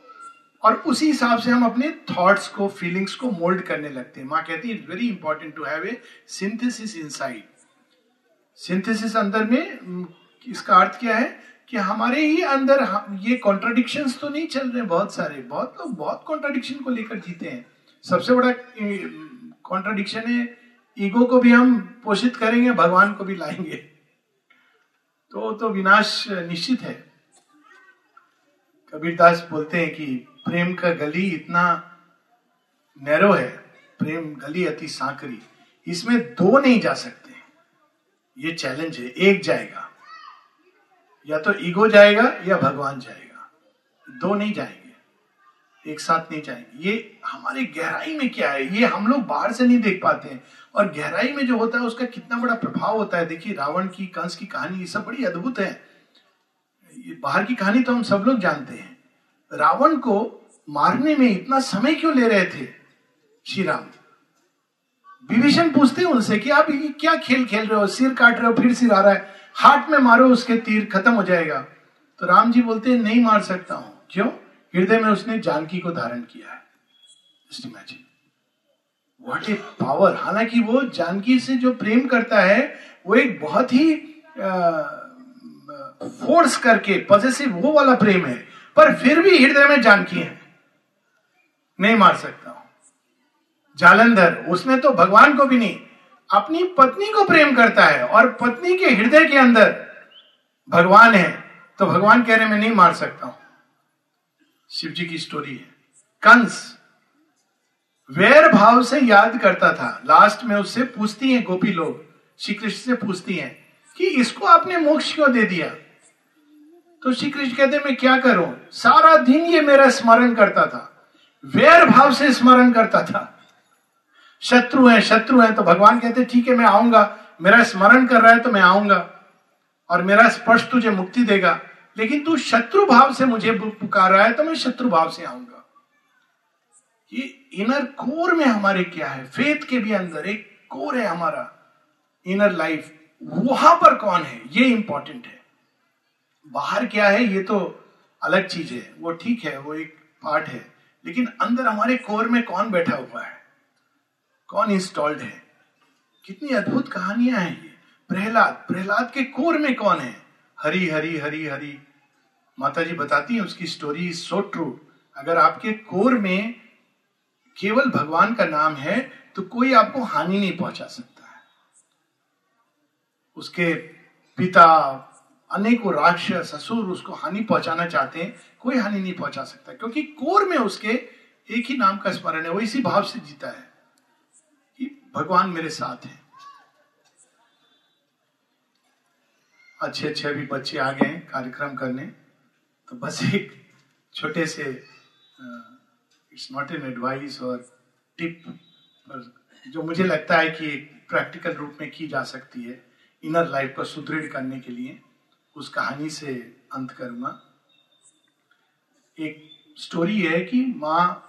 और उसी हिसाब से हम अपने थॉट्स को फीलिंग्स को मोल्ड करने लगते हैं। माँ कहती है very important to have a synthesis inside synthesis अंदर में इसका अर्थ क्या है? कि हमारे ही अंदर ये कॉन्ट्राडिक्शन तो नहीं चल रहे बहुत सारे। बहुत लोग बहुत कॉन्ट्राडिक्शन को लेकर जीते हैं। सबसे बड़ा कॉन्ट्राडिक्शन है ईगो को भी हम पोषित करेंगे, भगवान को भी लाएँगे। तो तो विनाश निश्चित है। कबीरदास बोलते हैं कि प्रेम का गली इतना नैरो है, प्रेम गली अति सांकरी इसमें दो नहीं जा सकते। ये चैलेंज है, एक जाएगा। या तो ईगो जाएगा या भगवान जाएगा। दो नहीं जाएँगे। एक साथ नहीं जाएँगे। ये हमारे गहराई में क्या है? ये हम लोग बाहर से नहीं देख पाते हैं। और गहराई में जो होता है, उसका कितना बड़ा प्रभाव होता है? देखिए, रावण की, कंस की कहानी, ये सब बड़ी अद्भुत है। ये बाहर की कहानी तो हम सब लोग जानते हैं। रावण को मारने में इतना समय क्यों ले रहे थे? श्री राम विभीषण पूछते हैं उनसे कि आप ये क्या खेल खेल रहे हो? सिर काट रहे हो, फिर सिर आ रहा है। हाथ में मारो, उसके तीर खत्म हो जाएगा। तो राम जी बोलते हैं, नहीं मार सकता हूँ। क्यों? हृदय में उसने जानकी को धारण किया है। इमेजिन व्हाट ए पावर हालाँकि वो जानकी से जो प्रेम करता है, वो एक बहुत ही फोर्स करके पॉजिटिव वो वाला प्रेम है। पर फिर भी हृदय में जानकी है। नहीं मार सकता हूँ। जालंधर, उसने तो भगवान को भी नहीं, अपनी पत्नी को प्रेम करता है और पत्नी के हृदय के अंदर भगवान है तो भगवान कह रहे मैं नहीं मार सकता हूँ। शिव जी की स्टोरी है। कंस वैर भाव से याद करता था। लास्ट में उससे पूछती हैं गोपी लोग श्री कृष्ण से पूछती हैं कि इसको आपने मोक्ष क्यों दे दिया? तो श्री कृष्ण कहते मैं क्या करूँ? सारा दिन ये मेरा स्मरण करता था। वैर भाव से स्मरण करता था। शत्रु है शत्रु है तो भगवान कहते ठीक है, मैं आऊँगा। मेरा स्मरण कर रहा है तो मैं आऊँगा। और मेरा स्पर्श तुझे मुक्ति देगा। लेकिन तू शत्रु भाव से मुझे पुकार रहा है तो मैं शत्रु भाव से आऊँगा। ये इनर कोर में हमारे क्या है? फेथ के भी अंदर एक कोर है हमारा। Inner life. वहाँ पर कौन है? ये इंपॉर्टेंट है। बाहर क्या है, ये तो अलग चीज़ है। वो ठीक है, वो एक पार्ट है। लेकिन अंदर हमारे कोर में कौन बैठा हुआ है? कौन इंस्टॉल्ड है? कितनी अद्भुत कहानियाँ हैं ये। प्रहलाद प्रहलाद के कोर में कौन है? हरी हरी हरी हरी। माता जी बताती हैं उसकी स्टोरी इज़ सो ट्रू अगर आपके कोर में केवल भगवान का नाम है तो कोई आपको हानि नहीं पहुँचा सकता है। उसके पिता अनेकों राक्षस ससुर उसको हानि पहुंचाना चाहते हैं, कोई हानि नहीं पहुँचा सकता, क्योंकि कोर में उसके एक ही नाम का स्मरण है, वो इसी भाव से जीता है कि भगवान मेरे साथ है। अच्छे अच्छे अभी बच्चे आ गए कार्यक्रम करने तो बस एक छोटे से इट्स नॉट एन एडवाइस और टिप पर जो मुझे लगता है कि प्रैक्टिकल रूप में की जा सकती है इनर लाइफ को सुदृढ़ करने के लिए। उस कहानी से अंत करूँगा। एक स्टोरी है कि माँ,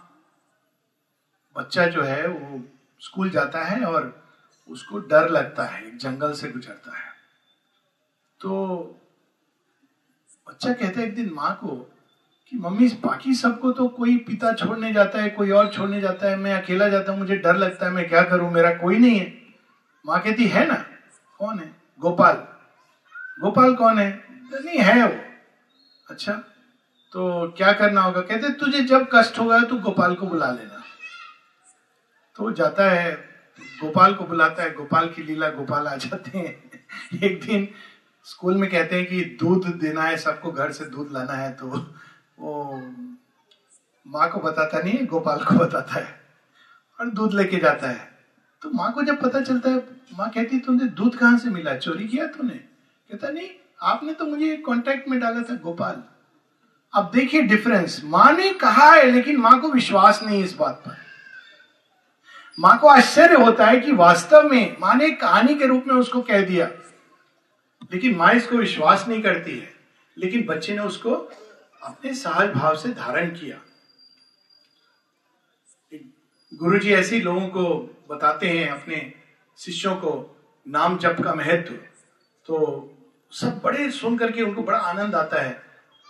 बच्चा जो है, वो स्कूल जाता है और उसको डर लगता है जंगल से गुजरता है। तो बच्चा कहता है एक दिन माँ को कि, मम्मी, बाकी सबको तो कोई पिता छोड़ने जाता है, कोई और छोड़ने जाता है, मैं अकेला जाता हूँ, मुझे डर लगता है, मैं क्या करूँ, मेरा कोई नहीं है। माँ कहती, है ना? कौन है? गोपाल। गोपाल कौन है? तो नहीं, है वो। अच्छा तो क्या करना होगा? कहते, तुझे जब कष्ट होगा तो गोपाल को बुला लेना। तो जाता है, गोपाल को बुलाता है। गोपाल की लीला गोपाल आ जाते हैं। (laughs) एक दिन स्कूल में कहते हैं कि दूध देना है, सबको घर से दूध लाना है तो वो माँ को बताता नहीं, गोपाल को बताता है और दूध लेके जाता है। तो माँ को जब पता चलता है, माँ कहती, तुमने दूध कहाँ से मिला? चोरी किया तूने? कहता, नहीं, आपने तो मुझे कांटेक्ट में डाला था गोपाल। अब देखिए डिफरेंस माँ ने कहा है, लेकिन माँ को विश्वास नहीं इस बात पर। माँ को आश्चर्य होता है कि वास्तव में माँ ने कहानी के रूप में उसको कह दिया। लेकिन माँ इसको विश्वास नहीं करती है। लेकिन बच्चे ने उसको अपने सहज भाव से धारण किया। गुरु जी ऐसे लोगों को बताते हैं, अपने शिष्यों को नाम जप का महत्व। तो सब बड़े सुन करके उनको बड़ा आनंद आता है।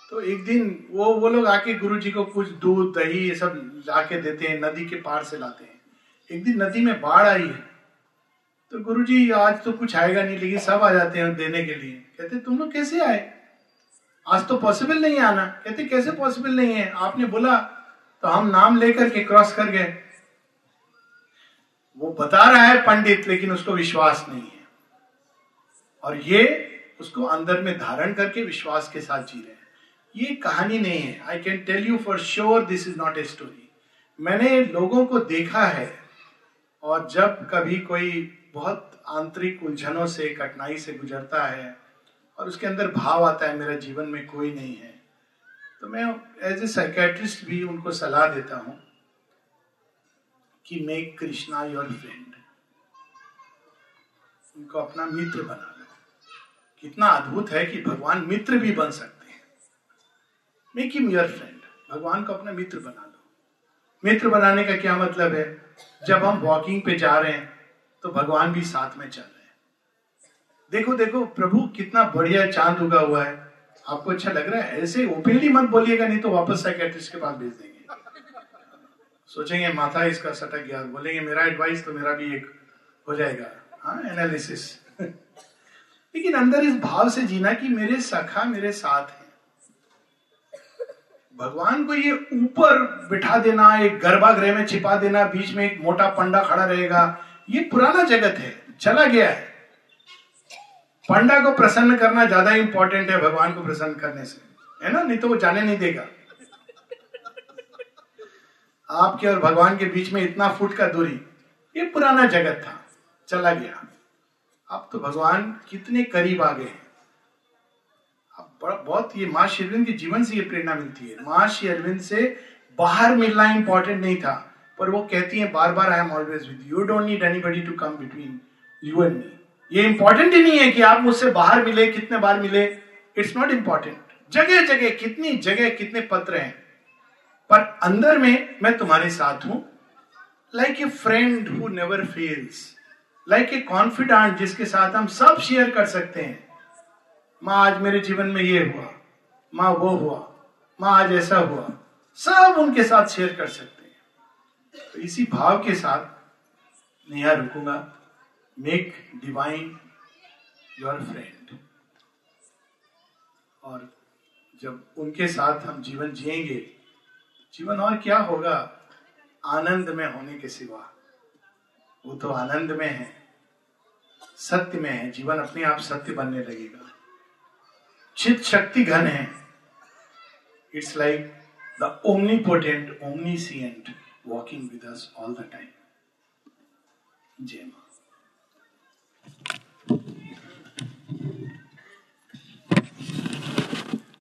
तो एक दिन वो वो लोग आके गुरु जी को कुछ दूध, दही ये सब लाके देते हैं, नदी के पार से लाते हैं। एक दिन नदी में बाढ़ आई है। तो गुरु जी आज तो कुछ आएगा नहीं, लेकिन सब आ जाते हैं देने के लिए। कहते, तुम लोग कैसे आए? आज तो पॉसिबल नहीं आना। कहते, कैसे पॉसिबल नहीं है? आपने बोला तो हम नाम लेकर के क्रॉस कर गए। वो बता रहा है पंडित, लेकिन उसको विश्वास नहीं है। और ये उसको अंदर में धारण करके विश्वास के साथ जी रहे हैं। ये कहानी नहीं है। I can tell you for sure this is not a story मैंने लोगों को देखा है और जब कभी कोई बहुत आंतरिक उलझनों से, कठिनाई से गुजरता है और उसके अंदर भाव आता है, मेरा जीवन में कोई नहीं है तो मैं एज ए साइकेट्रिस्ट भी उनको सलाह देता हूँ कि मेक कृष्णा योर फ्रेंड उनको अपना मित्र बना। कितना अद्भुत है कि भगवान मित्र भी बन सकते हैं। मेक हिम योर फ्रेंड भगवान को अपना मित्र बना लो मित्र बनाने का क्या मतलब है? जब हम वॉकिंग पे जा रहे हैं तो भगवान भी साथ में चल रहे हैं। देखो देखो, प्रभु कितना बढ़िया चाँद उगा हुआ है। आपको अच्छा लग रहा है? ऐसे ओपनली मत बोलिएगा, नहीं तो वापस साइकेट्रिस्ट के पास भेज देंगे। सोचेंगे माथा इसका सटक गया बोलेंगे, मेरा एडवाइस तो मेरा भी एक हो जाएगा। हाँ एनालिसिस लेकिन अंदर इस भाव से जीना कि मेरे सखा मेरे साथ है। भगवान को ये ऊपर बिठा देना, एक गर्भागृह में छिपा देना, बीच में एक मोटा पंडा खड़ा रहेगा, ये पुराना जगत है, चला गया है। पंडा को प्रसन्न करना ज़्यादा इंपॉर्टेंट है भगवान को प्रसन्न करने से। है ना? नहीं तो वो जाने नहीं देगा। आपके और भगवान के बीच में इतना फुट का दूरी, ये पुराना जगत था, चला गया। अब तो भगवान कितने करीब आ गए हैं। बहुत ये माँ श्री अरविंद के जीवन से ये प्रेरणा मिलती है। माँ श्री अरविंद से बाहर मिलना इंपॉर्टेंट नहीं था, पर वो कहती है बार बार I am always with you don't need anybody to come between you and me ये इंपॉर्टेंट ही नहीं है कि आप मुझसे बाहर मिले, कितने बार मिले। इट्स नॉट इंपॉर्टेंट जगह जगह कितनी जगह, कितने पत्र हैं। पर अंदर में मैं तुम्हारे साथ हूँ। Like a friend who never fails like a confident जिसके साथ हम सब शेयर कर सकते हैं। माँ, आज मेरे जीवन में ये हुआ। माँ, वो हुआ। माँ, आज ऐसा हुआ। सब उनके साथ शेयर कर सकते हैं। तो इसी भाव के साथ मैं यहाँ रुकूँगा। मेक डिवाइन योर फ्रेंड और जब उनके साथ हम जीवन जिएँगे, जीवन और क्या होगा? आनंद में होने के सिवा। वो तो आनंद में है। सत्य में है, जीवन अपने आप सत्य बनने लगेगा। चित शक्ति घन है। It's like the omnipotent omniscient walking with all the time जय Jai